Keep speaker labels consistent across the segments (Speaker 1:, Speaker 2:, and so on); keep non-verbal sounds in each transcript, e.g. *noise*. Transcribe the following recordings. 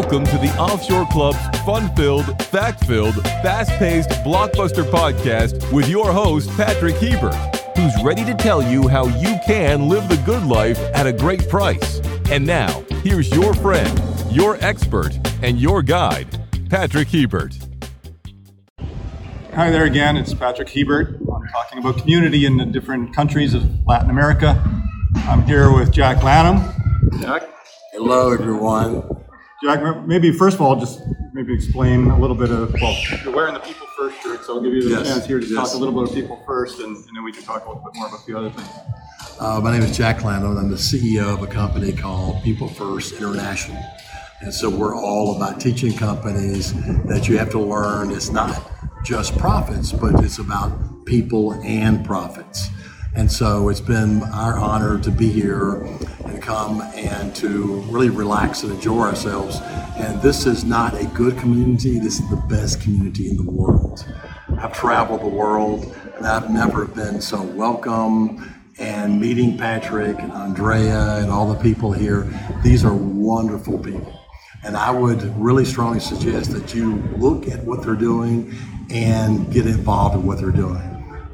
Speaker 1: Welcome to the Offshore Club's fun filled, fact filled, fast paced blockbuster podcast with your host, Patrick Hebert, who's ready to tell you how you can live the good life at a great price. And now, here's your friend, your expert, and your guide, Patrick Hebert.
Speaker 2: Hi there again, it's Patrick Hebert. I'm talking about community in the different countries of Latin America. I'm here with Jack Lannom. Jack?
Speaker 3: Hello, everyone.
Speaker 2: Jack, maybe first of all, just maybe explain a little bit of, well, you're wearing the People First shirt, so I'll give you the
Speaker 3: Yes,
Speaker 2: chance here to
Speaker 3: yes.
Speaker 2: talk a little bit of People First, and, and then we can talk a little bit more about a few other things.
Speaker 3: Uh, my name is Jack Lannom. I'm the CEO of a company called People First International. And so we're all about teaching companies that you have to learn it's not just profits, but it's about people and profits. And so it's been our honor to be here come and to really relax and enjoy ourselves. And this is not a good community, this is the best community in the world. I've traveled the world and I've never been so welcome and meeting Patrick and Andrea and all the people here. These are wonderful people. And I would really strongly suggest that you look at what they're doing and get involved in what they're doing.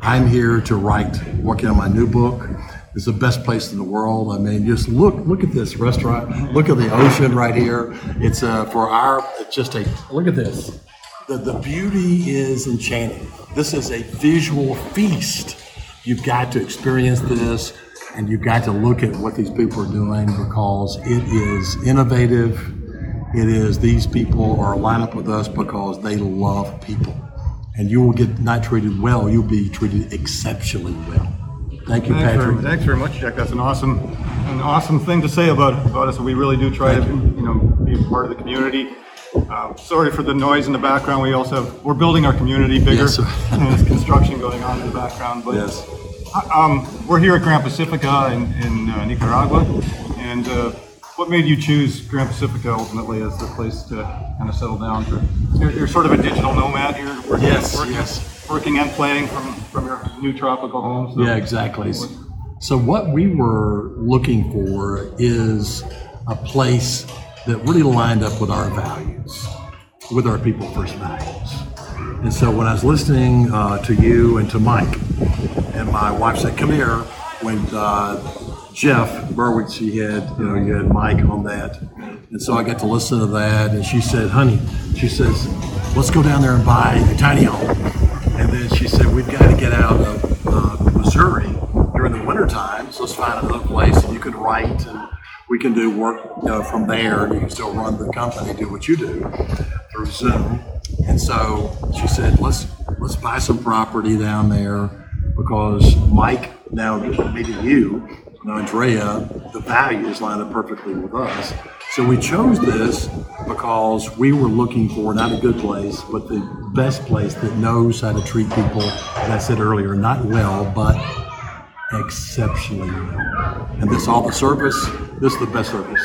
Speaker 3: I'm here to write, working on my new book. It's the best place in the world. I mean, just look, look at this restaurant. Look at the ocean right here. It's uh, for our, it's just a, look at this. The, the beauty is enchanting. This is a visual feast. You've got to experience this and you've got to look at what these people are doing because it is innovative. It is these people are lined up with us because they love people. And you will get not treated well, you'll be treated exceptionally well. Thank you,
Speaker 2: Thanks very,
Speaker 3: Patrick.
Speaker 2: thanks very much, Jack. That's an awesome, an awesome thing to say about, about us. We really do try to, you know, be a part of the community. Uh, sorry for the noise in the background. We also have, we're building our community bigger.
Speaker 3: Yes, sir. *laughs*
Speaker 2: and there's construction going on in the background. But
Speaker 3: Yes.
Speaker 2: um, we're here at Gran Pacifica in, in uh, Nicaragua, and uh, what made you choose Gran Pacifica ultimately as the place to kind of settle down? For you're, you're sort of a digital nomad here, working,
Speaker 3: Yes,
Speaker 2: working,
Speaker 3: yes.
Speaker 2: Working and playing from, from your new tropical home. So.
Speaker 3: Yeah, exactly. So, what we were looking for is a place that really lined up with our values, with our people first values. And so, when I was listening uh, to you and to Mike, and my wife said, "Come here," when uh, Jeff Berwick, she had, you know, you had Mike on that, and so I got to listen to that, and she said, "Honey," she says, "Let's go down there and buy a tiny home." Another place and you can write and we can do work you know, from there. You can still run the company, do what you do through Zoom. And so she said, Let's let's buy some property down there because Mike, now meeting you, and Andrea, the values line up perfectly with us. So we chose this because we were looking for not a good place, but the best place that knows how to treat people, as I said earlier, not well, but exceptionally well. And this all the service, this is the best service.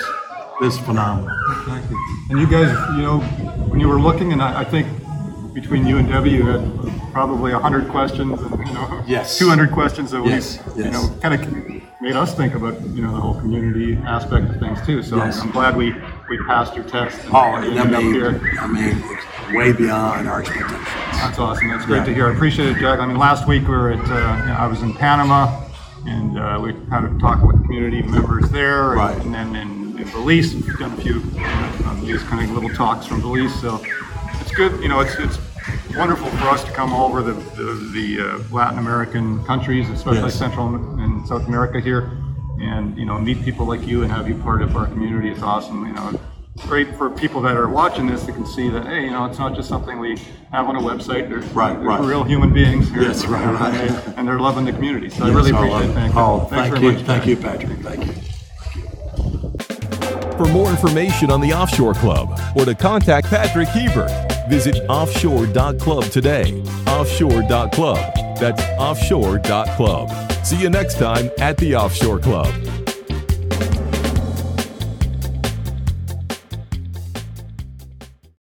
Speaker 3: This is phenomenal.
Speaker 2: Thank you. And you guys, you know, when you were looking, and I, I think between you and Debbie, you had probably hundred questions, and you know,
Speaker 3: Yes.
Speaker 2: two hundred questions that we,
Speaker 3: Yes,
Speaker 2: you
Speaker 3: yes.
Speaker 2: know, kind of made us think about you know the whole community aspect of things too. So. I'm glad we we passed your test. and
Speaker 3: Oh, I
Speaker 2: ended up
Speaker 3: mean,
Speaker 2: here.
Speaker 3: I mean, way beyond our expectations.
Speaker 2: That's awesome. That's great
Speaker 3: Yeah.
Speaker 2: to hear. I appreciate it, Jack. I mean, last week we were at, uh, you know, I was in Panama, and uh, we had a talk with community members there, and,
Speaker 3: Right.
Speaker 2: and then in, in Belize, we've done a few uh, of these kind of little talks from Belize. So it's good. You know, it's it's wonderful for us to come all over the the, the uh, Latin American countries, especially
Speaker 3: Yes.
Speaker 2: Central and South America here, and you know, meet people like you and have you part of our community. It's awesome. You know. It's great for people that are watching this that can see that hey, you know, it's not just something we have on a website. They're,
Speaker 3: Right,
Speaker 2: they're
Speaker 3: right.
Speaker 2: real human beings here,
Speaker 3: Yes, right, right.
Speaker 2: And, they- and they're loving the community. So I really appreciate it. Thank you.
Speaker 3: Oh,
Speaker 2: Thanks
Speaker 3: thank you,
Speaker 2: much.
Speaker 3: thank you, Patrick. Thank you.
Speaker 1: For more information on the Offshore Club or to contact Patrick Hebert, visit offshore.club today. Offshore.club. That's offshore.club. See you next time at the Offshore Club.